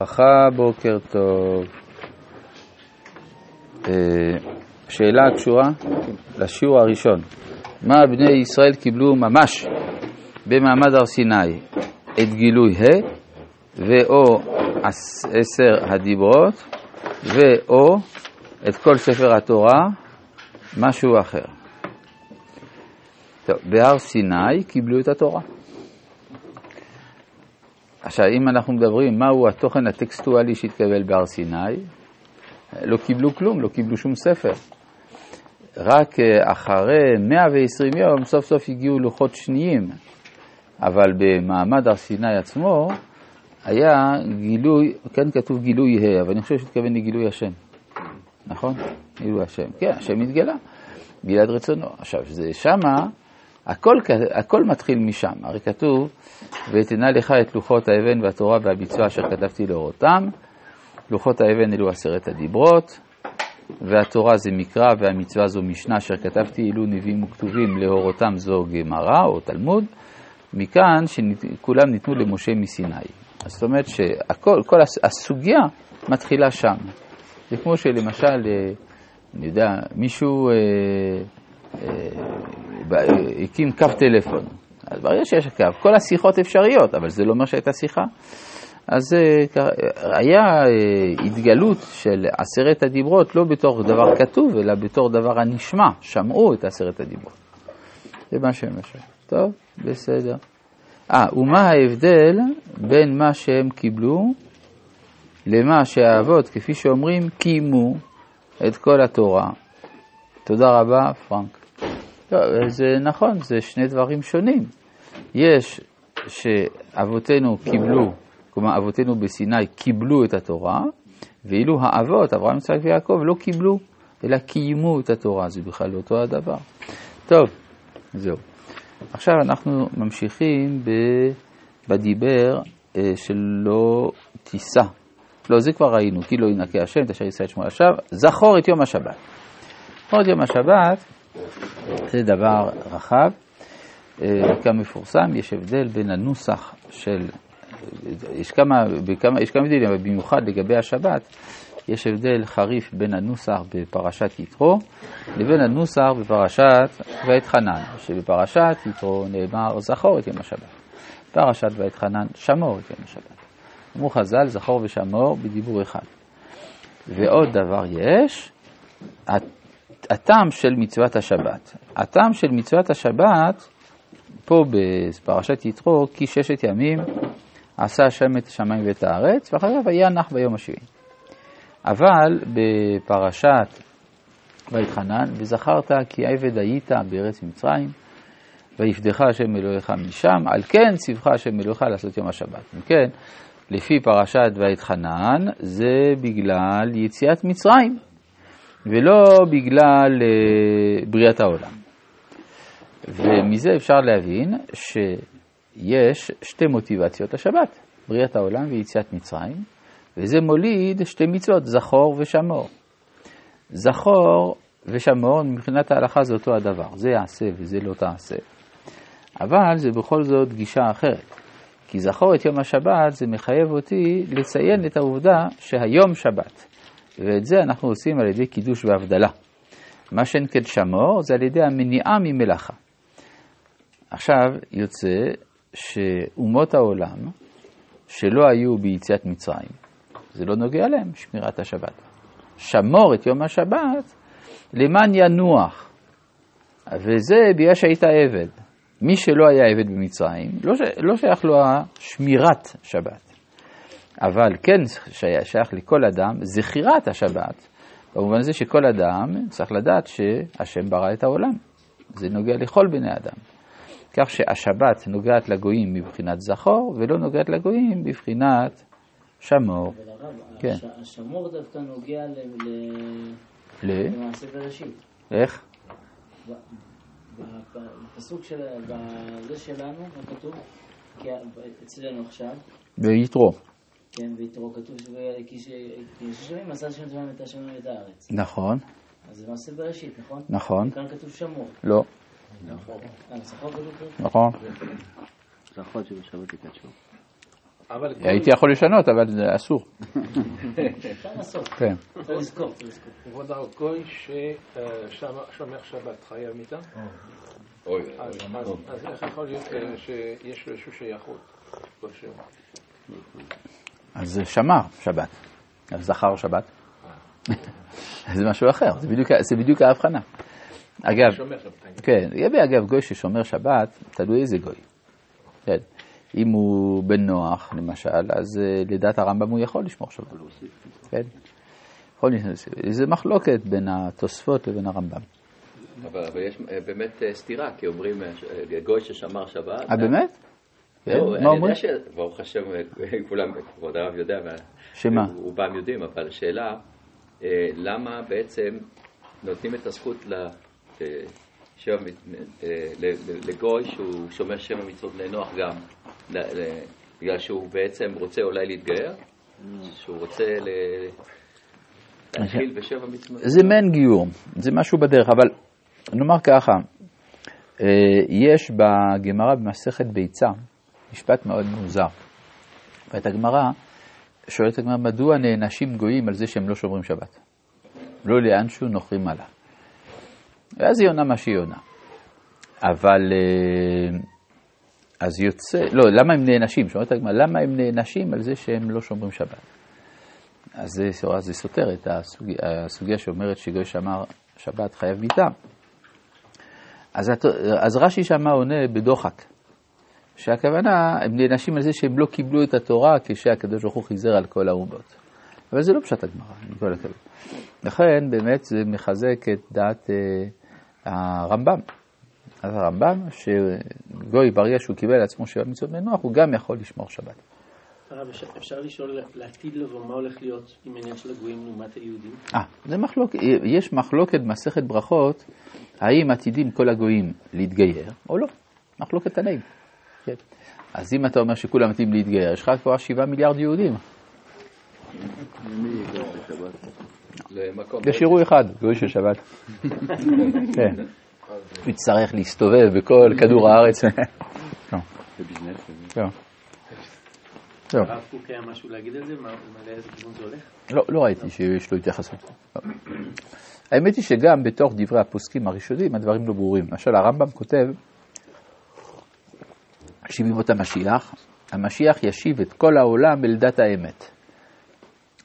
ברכה, בוקר טוב. אה, שאלה קשורה לשיעור הראשון. מה בני ישראל קיבלו ממש במעמד הר סיני? את גילוי ה' ואו עשר הדיברות ואו את כל ספר התורה, משהו אחר. טוב, בהר סיני קיבלו את התורה. עכשיו, אם אנחנו מדברים מהו התוכן הטקסטואלי שהתקבל בהר סיני, לא קיבלו כלום, לא קיבלו שום ספר. רק אה, אחרי 120 יום סוף סוף הגיעו לוחות שניים, אבל במעמד הר סיני עצמו היה גילוי, כן כתוב גילוי ה', אבל אני חושב שהתכוון לגילוי השם, נכון? גילוי השם, כן, השם התגלה, גילת רצונו. עכשיו, זה שמה, הכל, הכל מתחיל משם, הרי כתוב, ואתנה לך את לוחות האבן והתורה והביצוע אשר כתבתי לאורותם. לוחות האבן אלו עשרת הדיברות, והתורה זה מקרא והמצווה זו משנה אשר כתבתי אילו נביאים וכתובים להורותם זו גמרא או תלמוד, מכאן שכולם ניתנו למשה מסיני. זאת אומרת שהכל, כל הסוגיה מתחילה שם. זה כמו שלמשל, אה, אני יודע, מישהו אה, הקים קו טלפון. אז ברגע שיש קו, כל השיחות אפשריות, אבל זה לא אומר שהייתה שיחה. אז היה התגלות של עשרת הדיברות לא בתור דבר כתוב, אלא בתור דבר הנשמע, שמעו את עשרת הדיברות. זה מה שהם משהו. טוב, בסדר. אה, ומה ההבדל בין מה שהם קיבלו למה שהאבות, כפי שאומרים, קיימו את כל התורה. תודה רבה, פרנק. טוב, זה נכון, זה שני דברים שונים. יש שאבותינו קיבלו, כלומר אבותינו בסיני קיבלו את התורה, ואילו האבות, אברהם, יצחק ויעקב, לא קיבלו, אלא קיימו את התורה, זה בכלל לא אותו הדבר. טוב, זהו. עכשיו אנחנו ממשיכים בדיבר אה, שלא תישא. לא, זה כבר ראינו, כי לא ינקה השם, יישא את שמו לשווא, זכור את יום השבת. זכור את יום השבת זה דבר רחב. אה, כמפורסם, יש הבדל בין הנוסח של, יש כמה, בכמה, יש כמה הבדלים, אבל במיוחד לגבי השבת, יש הבדל חריף בין הנוסח בפרשת יתרו לבין הנוסח בפרשת ואתחנן, שבפרשת יתרו נאמר זכור את יום השבת, פרשת ואתחנן שמור את יום השבת. אמרו חז"ל זכור ושמור בדיבור אחד. ועוד דבר יש, הטעם של מצוות השבת. הטעם של מצוות השבת פה בפרשת יתרו, כי ששת ימים עשה השם את השמיים ואת הארץ, ואחר כך ויהיה נח ביום השביעי. אבל בפרשת ויתחנן, וזכרת כי עבד היית בארץ מצרים, ויפדך השם אלוהיך משם, על כן ציווך השם אלוהיך לעשות יום השבת. כן, לפי פרשת ויתחנן, זה בגלל יציאת מצרים, ולא בגלל uh, בריאת העולם. ומזה אפשר להבין שיש שתי מוטיבציות לשבת, בריאת העולם ויציאת מצרים, וזה מוליד שתי מצוות, זכור ושמור. זכור ושמור, מבחינת ההלכה זה אותו הדבר, זה יעשה וזה לא תעשה. אבל זה בכל זאת גישה אחרת. כי זכור את יום השבת זה מחייב אותי לציין את העובדה שהיום שבת. ואת זה אנחנו עושים על ידי קידוש והבדלה. מה שאין כן שמור זה על ידי המניעה ממלאכה. עכשיו יוצא שאומות העולם שלא היו ביציאת מצרים, זה לא נוגע להם, שמירת השבת. שמור את יום השבת למען ינוח, וזה בגלל שהיית עבד. מי שלא היה עבד במצרים, לא, לא שייך לו שמירת שבת, אבל כן שייך לכל אדם זכירת השבת, במובן הזה שכל אדם צריך לדעת שהשם ברא את העולם. זה נוגע לכל בני אדם. כך שהשבת נוגעת לגויים מבחינת זכור, ולא נוגעת לגויים מבחינת שמור. אבל הרב, כן. השמור דווקא נוגע למעשה בראשית. איך? בפסוק של, בזה שלנו, מה כתוב? אצלנו עכשיו. ביתרו. כן, ביתרו כתוב כי ששמים עשה שם את השמיים ואת הארץ. נכון. אז זה מעשה בראשית, נכון? נכון. וכאן כתוב שמור. לא. נכון. נכון. יקדשו. אבל כל- הייתי יכול לשנות, אבל זה אסור. כן. צריך לזכור, צריך לזכור. כבוד הרב, ששומר שבת חייב מיתה? אז איך יכול להיות אה, שיש לו איזושהי שייכות? אז זה שמר שבת, אז זכר שבת. זה משהו אחר, זה בדיוק, זה בדיוק ההבחנה. אגב. כן, לגבי אגב גוי ששומר שבת, תלוי איזה גוי. כן. אם הוא בן נוח, למשל, אז אה, לדעת הרמב"ם הוא יכול לשמור שבת. כן. יכול. זה מחלוקת בין התוספות לבין הרמב"ם. אבל יש אה, באמת אה, סתירה, כי אומרים גוי ששמר שבת. אה, באמת? כן, לא, מה אומרים? שברוך השם, כולם, כבוד הרב יודע, שמה? רובם יודעים, אבל השאלה, אה, למה בעצם נותנים את הזכות אה, אה, לגוי שהוא שומר שבע מצוות בני נוח גם, בגלל שהוא בעצם רוצה אולי להתגייר? שהוא רוצה להתחיל בשבע מצוות? זה מעין גיור, זה משהו בדרך, אבל נאמר ככה, יש בגמרא במסכת ביצה משפט מאוד מוזר. ואת הגמרא, שואלת הגמרא, מדוע נענשים גויים על זה שהם לא שומרים שבת? לא לאנשהו נוחרים עליו. ואז היא עונה מה שהיא עונה. אבל, אה, אז יוצא, לא, למה הם נענשים? שואלת הגמרא, למה הם נענשים על זה שהם לא שומרים שבת? אז זה, זה סותר את הסוגיה, הסוגיה שאומרת שגוי שמר שבת חייב מיתה. אז, אז רש"י שמה עונה בדוחק, שהכוונה, הם נענשים על זה שהם לא קיבלו את התורה כשהקדוש ברוך הוא חיזר על כל האומות. אבל זה לא פשט הגמרא, עם כל הכבוד. לכן באמת זה מחזק את דעת אה, הרמב"ם. אז הרמב"ם, שגוי ברגע שהוא קיבל לעצמו שבע מצוות בני נוח, הוא גם יכול לשמור שבת. הרב, אפשר- אפשר לשאול, לעתיד לבוא, מה הולך להיות עם העניין של הגויים לעומת היהודים? אה, זה מחלוקת, יש מחלוקת במסכת ברכות, האם עתידים כל הגויים להתגייר או לא. מחלוקת תנאים. כן. אז אם אתה אומר שכולם מתאים להתגייר, יש לך כבר שבעה מיליארד יהודים. יש אירוע אחד, גוי של שבת. כן. הוא יצטרך להסתובב בכל כדור הארץ. לא. לא. לא. הרב קוק היה משהו להגיד על זה? לאיזה כיוון זה הולך? לא, לא ראיתי שיש לו התייחסות. האמת היא שגם בתוך דברי הפוסקים הראשונים הדברים לא ברורים. למשל הרמב"ם כותב שבימות המשיח, המשיח ישיב את כל העולם אל דת האמת.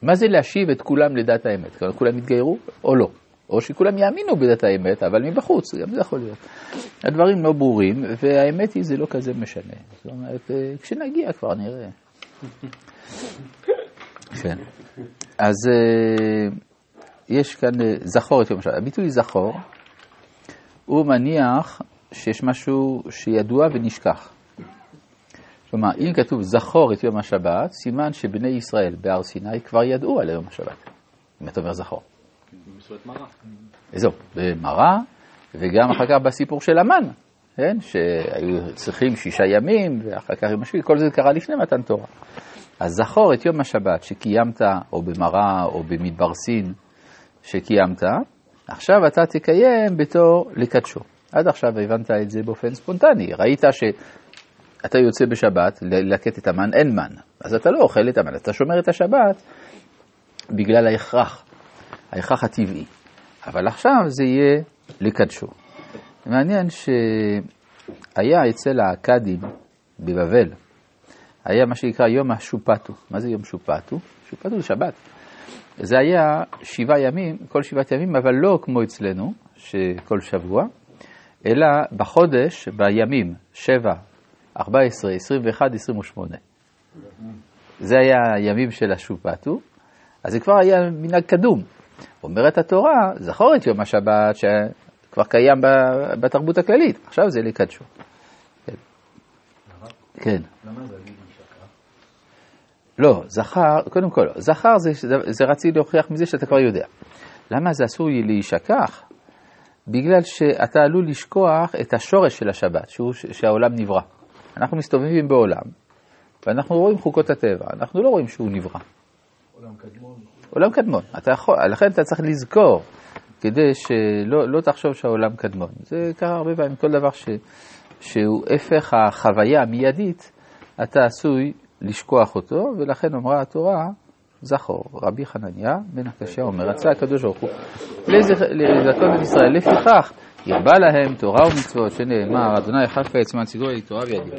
מה זה להשיב את כולם לדת האמת? כלומר, כולם יתגיירו או לא? או שכולם יאמינו בדת האמת, אבל מבחוץ, גם זה יכול להיות. הדברים לא ברורים, והאמת היא זה לא כזה משנה. זאת אומרת, אה, כשנגיע כבר נראה. כן. אז אה, יש כאן אה, זכור את יום השבת. הביטוי זכור, הוא מניח שיש משהו שידוע ונשכח. כלומר, אם כתוב זכור את יום השבת, סימן שבני ישראל בהר סיני כבר ידעו על יום השבת. אם אתה אומר זכור. זהו, במראה, וגם אחר כך בסיפור של המן, כן? שהיו צריכים שישה ימים, ואחר כך עם השביעי, כל זה קרה לפני מתן תורה. אז זכור את יום השבת שקיימת, או במראה, או במדבר סין, שקיימת, עכשיו אתה תקיים בתור לקדשו. עד עכשיו הבנת את זה באופן ספונטני, ראית שאתה יוצא בשבת ללקט את המן, אין מן, אז אתה לא אוכל את המן, אתה שומר את השבת בגלל ההכרח, ההכרח הטבעי. אבל עכשיו זה יהיה לקדשו. מעניין שהיה אצל האכדים בבבל, היה מה שנקרא יום השופטו. מה זה יום שופטו? שופטו זה שבת. זה היה שבעה ימים, כל שבעת ימים, אבל לא כמו אצלנו, שכל שבוע, אלא בחודש, בימים, שבע, ארבע עשרה, עשרים ואחד, עשרים ושמונה. זה היה הימים של השופטו, אז זה כבר היה מנהג קדום. אומרת התורה, זכור את יום השבת שכבר קיים בתרבות הכללית, עכשיו זה לקדשו. כן. לא, זכר, קודם כל, זכר זה, זה רציתי להוכיח מזה שאתה כבר יודע. למה זה אסור להישכח? בגלל שאתה עלול לשכוח את השורש של השבת, שהוא, שהעולם נברא. אנחנו מסתובבים בעולם, ואנחנו רואים חוקות הטבע, אנחנו לא רואים שהוא נברא. עולם קדמון. עולם קדמון, אתה יכול, לכן אתה צריך לזכור, כדי שלא לא תחשוב שהעולם קדמון. זה קרה הרבה פעמים, כל דבר ש, שהוא הפך החוויה המיידית, אתה עשוי לשכוח אותו, ולכן אמרה התורה, זכור, רבי חנניה בן הקשה אומר, רצה הקדוש ברוך הוא לזכ- לזכות את ישראל, לפיכך ירבה להם תורה ומצוות, שנאמר, אדוני סידור לי תורה בידי.